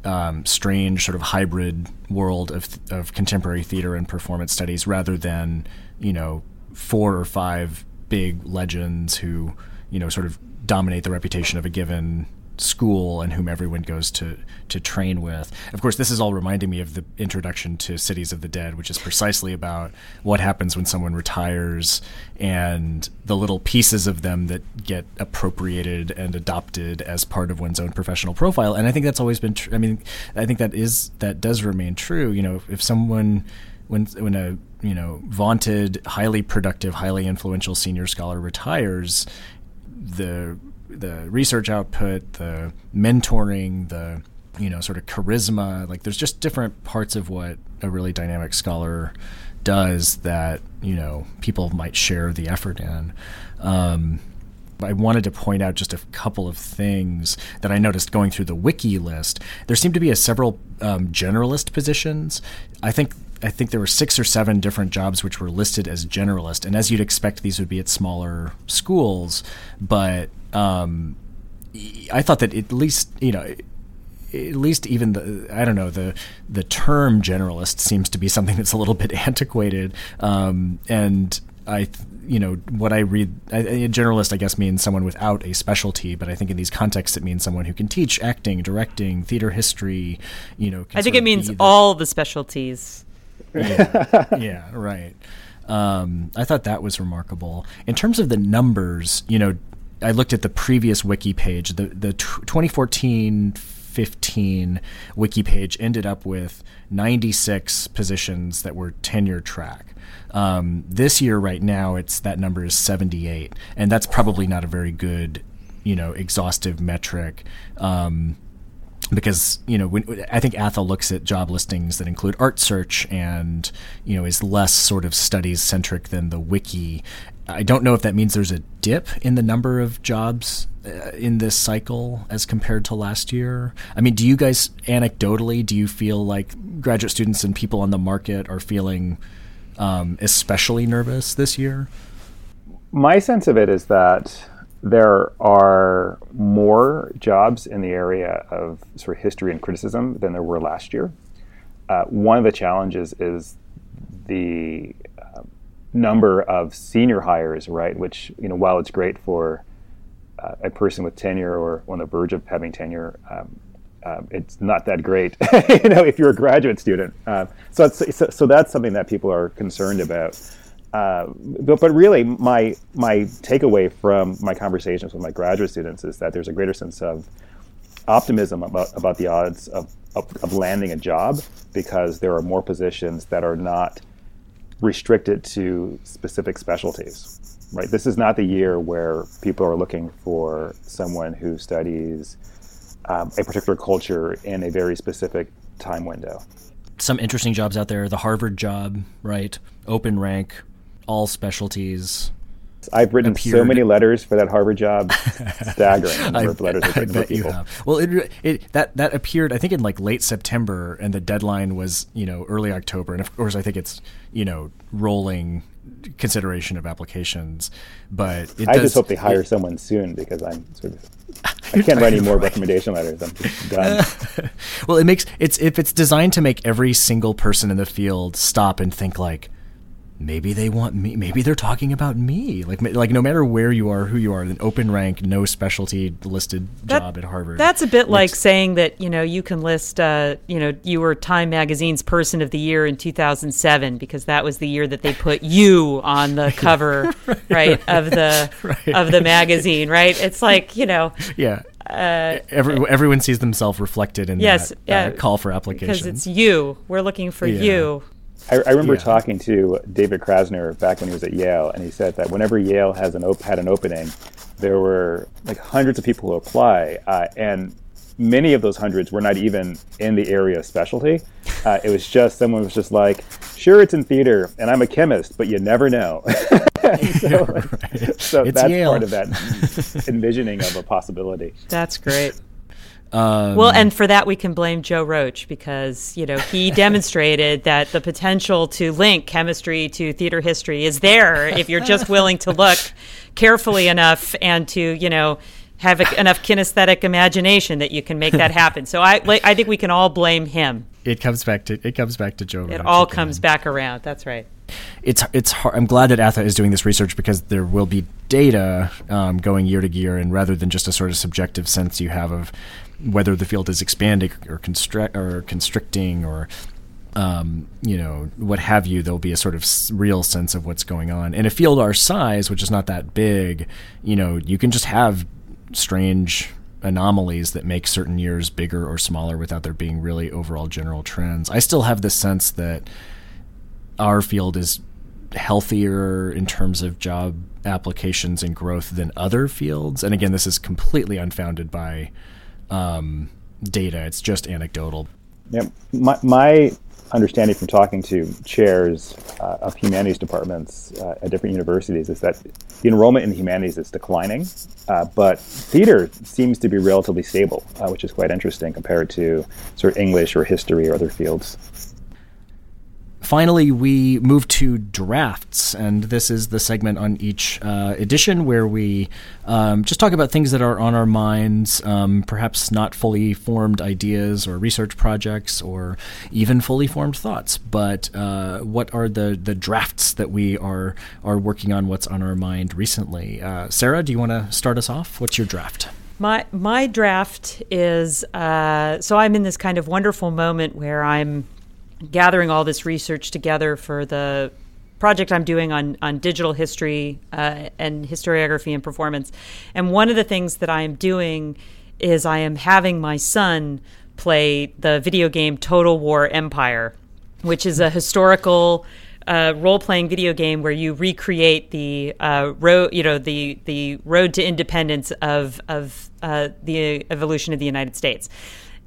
Speaker 1: um, strange sort of hybrid world of of contemporary theater and performance studies, rather than you know four or five big legends who you know sort of dominate the reputation of a given school and whom everyone goes to to train with. Of course, this is all reminding me of the introduction to Cities of the Dead, which is precisely about what happens when someone retires and the little pieces of them that get appropriated and adopted as part of one's own professional profile. And I think that's always been true. I mean, I think that is that does remain true. You know, if someone when when a you know vaunted, highly productive, highly influential senior scholar retires, the the research output, the mentoring, the you know sort of charisma. Like there's just different parts of what a really dynamic scholar does that you know people might share the effort in. Um, I wanted to point out just a couple of things that I noticed going through the wiki list. There seemed to be a several um, generalist positions. I think I think there were six or seven different jobs which were listed as generalist, and as you'd expect, these would be at smaller schools. But um, I thought that at least you know at least even the I don't know the the term generalist seems to be something that's a little bit antiquated. Um, and I you know what I read a generalist I guess means someone without a specialty but I think in these contexts it means someone who can teach acting directing theater history you know
Speaker 2: I think it means the, all the specialties.
Speaker 1: Yeah, yeah right. Um, I thought that was remarkable. In terms of the numbers you know I looked at the previous wiki page. The the 2014 15 wiki page ended up with 96 positions that were tenure track. Um, this year, right now, it's that number is 78, and that's probably not a very good, you know, exhaustive metric. Um, because you know when, I think ATHE looks at job listings that include art search and you know is less sort of studies centric than the wiki. I don't know if that means there's a dip in the number of jobs uh, in this cycle as compared to last year. I mean, do you guys anecdotally do you feel like graduate students and people on the market are feeling um, especially nervous this year?
Speaker 3: My sense of it is that there are more jobs in the area of sort of history and criticism than there were last year. Uh, one of the challenges is the uh, number of senior hires, right? Which you know, while it's great for uh, a person with tenure or on the verge of having tenure, um, um, it's not that great, you know, if you're a graduate student. Uh, so, so, so that's something that people are concerned about. Uh, but, but really, my my takeaway from my conversations with my graduate students is that there's a greater sense of optimism about about the odds of, of, of landing a job because there are more positions that are not restrict it to specific specialties. Right. This is not the year where people are looking for someone who studies um, a particular culture in a very specific time window.
Speaker 1: Some interesting jobs out there. The Harvard job, right? Open rank, all specialties.
Speaker 3: I've written appeared. so many letters for that Harvard job. Staggering number of letters I've written for people.
Speaker 1: Well, it, it, that that appeared I think in like late September, and the deadline was you know early October, and of course I think it's you know rolling consideration of applications. But
Speaker 3: I does, just hope they hire it, someone soon because I'm sort of I can't write any more recommendation letters. I'm just done.
Speaker 1: well, it makes it's if it's designed to make every single person in the field stop and think like, maybe they want me maybe they're talking about me like like no matter where you are who you are an open rank no specialty listed that, job at harvard
Speaker 2: that's a bit like saying that you know you can list uh, you know you were time magazine's person of the year in 2007 because that was the year that they put you on the cover right, right, of the right. of the magazine right it's like you know
Speaker 1: yeah uh, Every, everyone sees themselves reflected in yes, that uh, call for applications
Speaker 2: because it's you. We're looking for yeah. you.
Speaker 3: I, I remember yeah. talking to David Krasner back when he was at Yale, and he said that whenever Yale has an op- had an opening, there were like hundreds of people who apply, uh, and many of those hundreds were not even in the area of specialty. Uh, it was just someone was just like, "Sure, it's in theater, and I'm a chemist, but you never know." so, right. so that's Yale. part of that envisioning of a possibility.
Speaker 2: That's great. Um, well, and for that we can blame Joe Roach because you know he demonstrated that the potential to link chemistry to theater history is there if you're just willing to look carefully enough and to you know have a, enough kinesthetic imagination that you can make that happen. So I I think we can all blame him.
Speaker 1: It comes back to it comes back to Joe.
Speaker 2: It Roach all again. comes back around. That's right.
Speaker 1: It's it's hard. I'm glad that ATHE is doing this research because there will be data um, going year to year, and rather than just a sort of subjective sense you have of whether the field is expanding or constrict or constricting or um, you know what have you, there'll be a sort of real sense of what's going on. In a field our size, which is not that big, you know, you can just have strange anomalies that make certain years bigger or smaller without there being really overall general trends. I still have the sense that our field is healthier in terms of job applications and growth than other fields. And again, this is completely unfounded by um, data. It's just anecdotal.
Speaker 3: Yeah, my, my understanding from talking to chairs uh, of humanities departments uh, at different universities is that the enrollment in the humanities is declining, uh, but theater seems to be relatively stable, uh, which is quite interesting compared to sort of English or history or other fields.
Speaker 1: Finally, we move to drafts, and this is the segment on each uh, edition where we um, just talk about things that are on our minds, um, perhaps not fully formed ideas or research projects, or even fully formed thoughts. But uh, what are the the drafts that we are are working on? What's on our mind recently? Uh, Sarah, do you want to start us off? What's your draft?
Speaker 2: My my draft is uh, so I'm in this kind of wonderful moment where I'm gathering all this research together for the project I'm doing on on digital history uh, and historiography and performance. And one of the things that I am doing is I am having my son play the video game Total War Empire, which is a historical uh, role playing video game where you recreate the uh, road, you know, the the road to independence of of uh, the evolution of the United States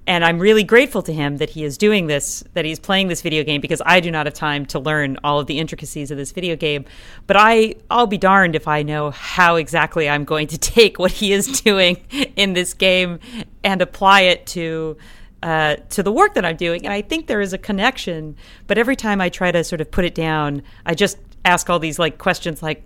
Speaker 2: and I'm really grateful to him that he is doing this, that he's playing this video game because I do not have time to learn all of the intricacies of this video game. But I, I'll be darned if I know how exactly I'm going to take what he is doing in this game and apply it to. Uh, to the work that I'm doing, and I think there is a connection. But every time I try to sort of put it down, I just ask all these like questions, like,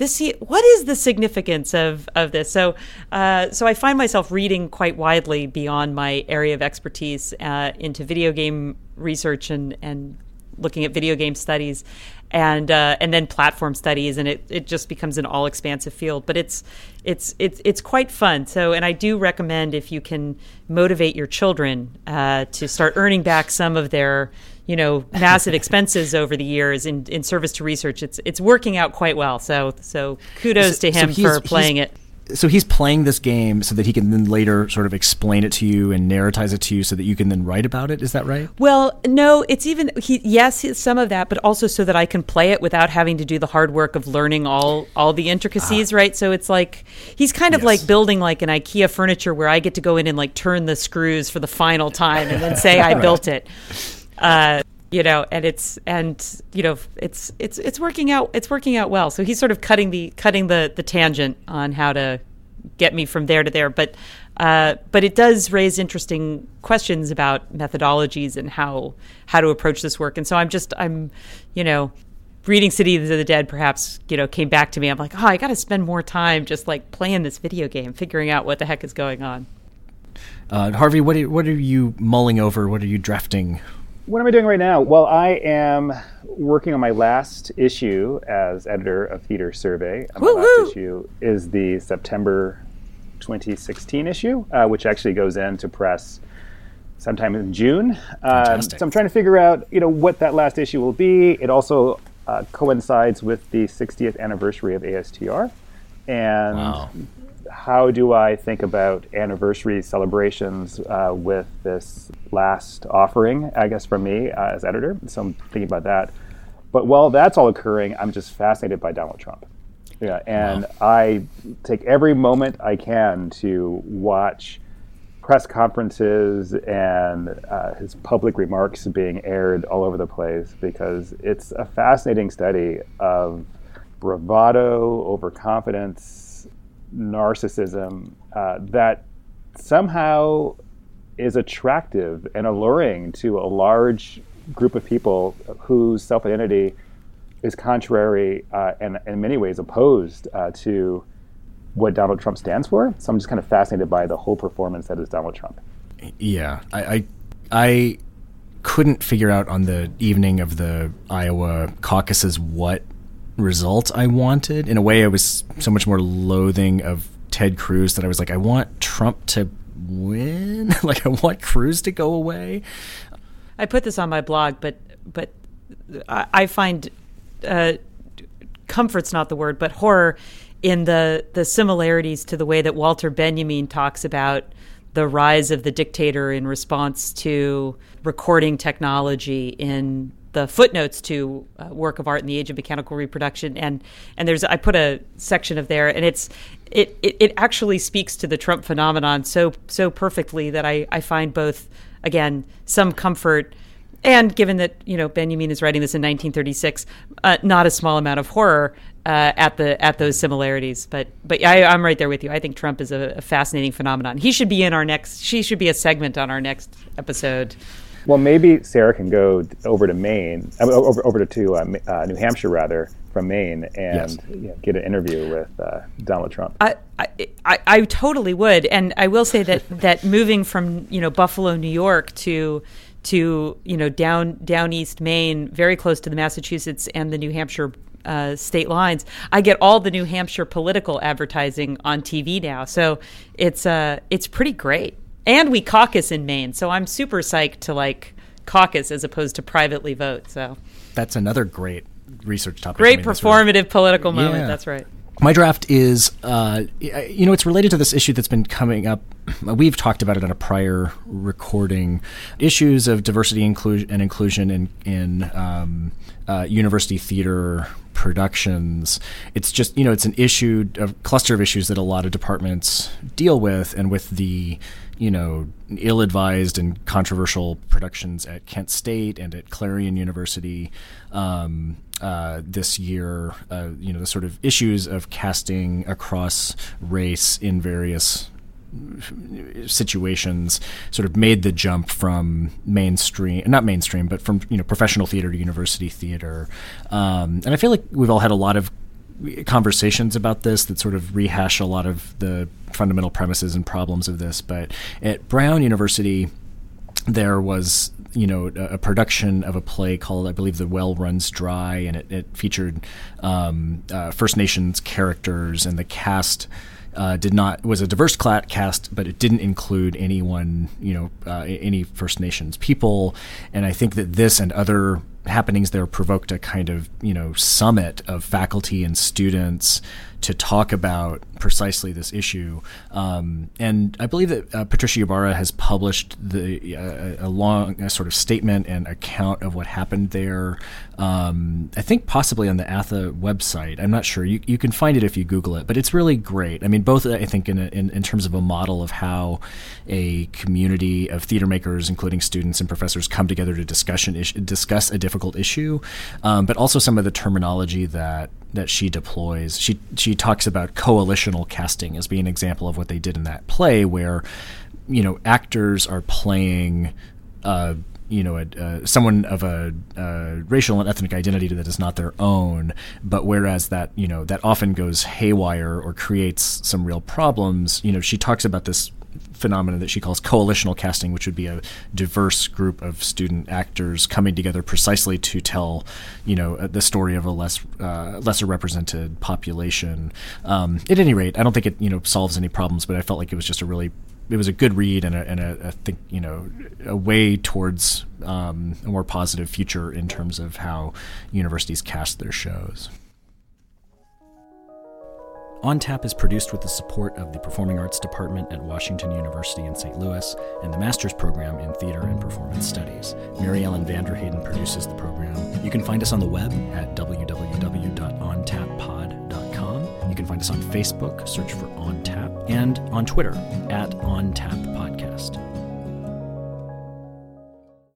Speaker 2: this what is the significance of of this? So uh, so I find myself reading quite widely beyond my area of expertise uh, into video game research and and looking at video game studies and uh, and then platform studies and it, it just becomes an all expansive field. But it's it's it's it's quite fun. So and I do recommend if you can motivate your children uh, to start earning back some of their you know massive expenses over the years in, in service to research. It's it's working out quite well. So so kudos so, to him so for playing it.
Speaker 1: So he's playing this game so that he can then later sort of explain it to you and narratize it to you so that you can then write about it. Is that right?
Speaker 2: Well no it's even he yes some of that but also so that i can play it without having to do the hard work of learning all all the intricacies ah. right? So it's like he's kind of yes. like building like an ikea furniture where i get to go in and like turn the screws for the final time and then say i right. built it uh, you know and it's and you know it's it's it's working out it's working out well. So he's sort of cutting the cutting the the tangent on how to get me from there to there. But uh, but it does raise interesting questions about methodologies and how how to approach this work. And so i'm just i'm you know reading city of the dead perhaps you know came back to me. I'm like oh i gotta spend more time just like playing this video game figuring out what the heck is going on.
Speaker 1: Uh, harvey what are, what are you mulling over? What are you drafting
Speaker 3: what am I doing right now? Well, I am working on my last issue as editor of Theater Survey. My Woo-hoo! last issue is the September 2016 issue, uh, which actually goes into press sometime in June. Um, so I'm trying to figure out, you know, what that last issue will be. It also uh, coincides with the 60th anniversary of ASTR, and wow how do I think about anniversary celebrations uh, with this last offering, I guess, from me uh, as editor? So I'm thinking about that. But while that's all occurring, I'm just fascinated by Donald Trump. Yeah, and wow. I take every moment I can to watch press conferences and uh, his public remarks being aired all over the place because it's a fascinating study of bravado, overconfidence, narcissism uh, that somehow is attractive and alluring to a large group of people whose self identity is contrary uh, and in many ways opposed uh, to what Donald Trump stands for. So I'm just kind of fascinated by the whole performance that is Donald Trump.
Speaker 1: Yeah, I, I, I couldn't figure out on the evening of the Iowa caucuses what result I wanted. In a way, I was so much more loathing of Ted Cruz that I was like, I want Trump to win. like, I want Cruz to go away.
Speaker 2: I put this on my blog, but but I, find uh, comfort's not the word, but horror in the the similarities to the way that Walter Benjamin talks about the rise of the dictator in response to recording technology in the footnotes to uh, work of art in the age of mechanical reproduction. And and there's I put a section of there and it's it, it, it actually speaks to the Trump phenomenon so so perfectly that I, I find both again some comfort and given that you know Benjamin is writing this in 1936 uh, not a small amount of horror uh, at the at those similarities. But but I, I'm right there with you. I think Trump is a, a fascinating phenomenon. He should be in our next she should be a segment on our next episode
Speaker 3: well, maybe Sarah can go over to Maine, uh, over, over to uh, uh, New Hampshire rather, from Maine, and yes. you know, get an interview with uh, Donald Trump.
Speaker 2: I, I, I totally would, and I will say that that moving from you know Buffalo, New York to to you know down down east Maine, very close to the Massachusetts and the New Hampshire uh, state lines, I get all the New Hampshire political advertising on TV now. So it's uh, it's pretty great and we caucus in Maine, so I'm super psyched to like caucus as opposed to privately vote. So
Speaker 1: that's another great research topic.
Speaker 2: Great performative political moment. Yeah. That's right.
Speaker 1: My draft is, uh, you know, it's related to this issue that's been coming up. We've talked about it on a prior recording. Issues of diversity inclusion and inclusion in in um, uh, university theater productions. It's just you know it's an issue, a cluster of issues that a lot of departments deal with, and with the you know, ill advised and controversial productions at Kent State and at Clarion University um, uh, this year. Uh, you know, the sort of issues of casting across race in various situations sort of made the jump from mainstream not mainstream but from you know professional theater to university theater um, and i feel like we've all had a lot of conversations about this that sort of rehash a lot of the fundamental premises and problems of this. But at Brown University, there was you know a, a, production of a play called I believe The Well Runs Dry, and it, it featured um, uh, First Nations characters, and the cast. Uh, did not was a diverse cast, but it didn't include anyone, you know, uh, any First Nations people. And I think that this and other happenings there provoked a kind of you know summit of faculty and students to talk about precisely this issue. Um, and I believe that uh, Patricia Ybarra has published the uh, a long sort of statement and account of what happened there. Um, I think possibly on the ATHE website. I'm not sure. You, you can find it if you Google it, but it's really great. I mean, both I think in, a, in, in terms of a model of how a community of theater makers, including students and professors, come together to discussion discuss a difficult issue, um, but also some of the terminology that that she deploys. She she talks about coalitional casting as being an example of what they did in that play, where you know actors are playing. Uh, you know, a, someone of a racial and ethnic identity that is not their own, but whereas that you know that often goes haywire or creates some real problems. You know, she talks about this phenomenon that she calls coalitional casting, which would be a diverse group of student actors coming together precisely to tell, you know, uh, the story of a less uh, lesser represented population. Um, at any rate, I don't think it you know solves any problems, but I felt like it was just a really it was a good read and a, and a, a think you know a way towards um, a more positive future in terms of how universities cast their shows. On Tap is produced with the support of the Performing Arts Department at Washington University in St. Louis and the Master's Program in Theater and Performance Studies. Mary Ellen Vanderheyden produces the program. You can find us on the web at www.ontappod.com. You can find us on Facebook, search for On Tap, and on Twitter at On Tap Podcast.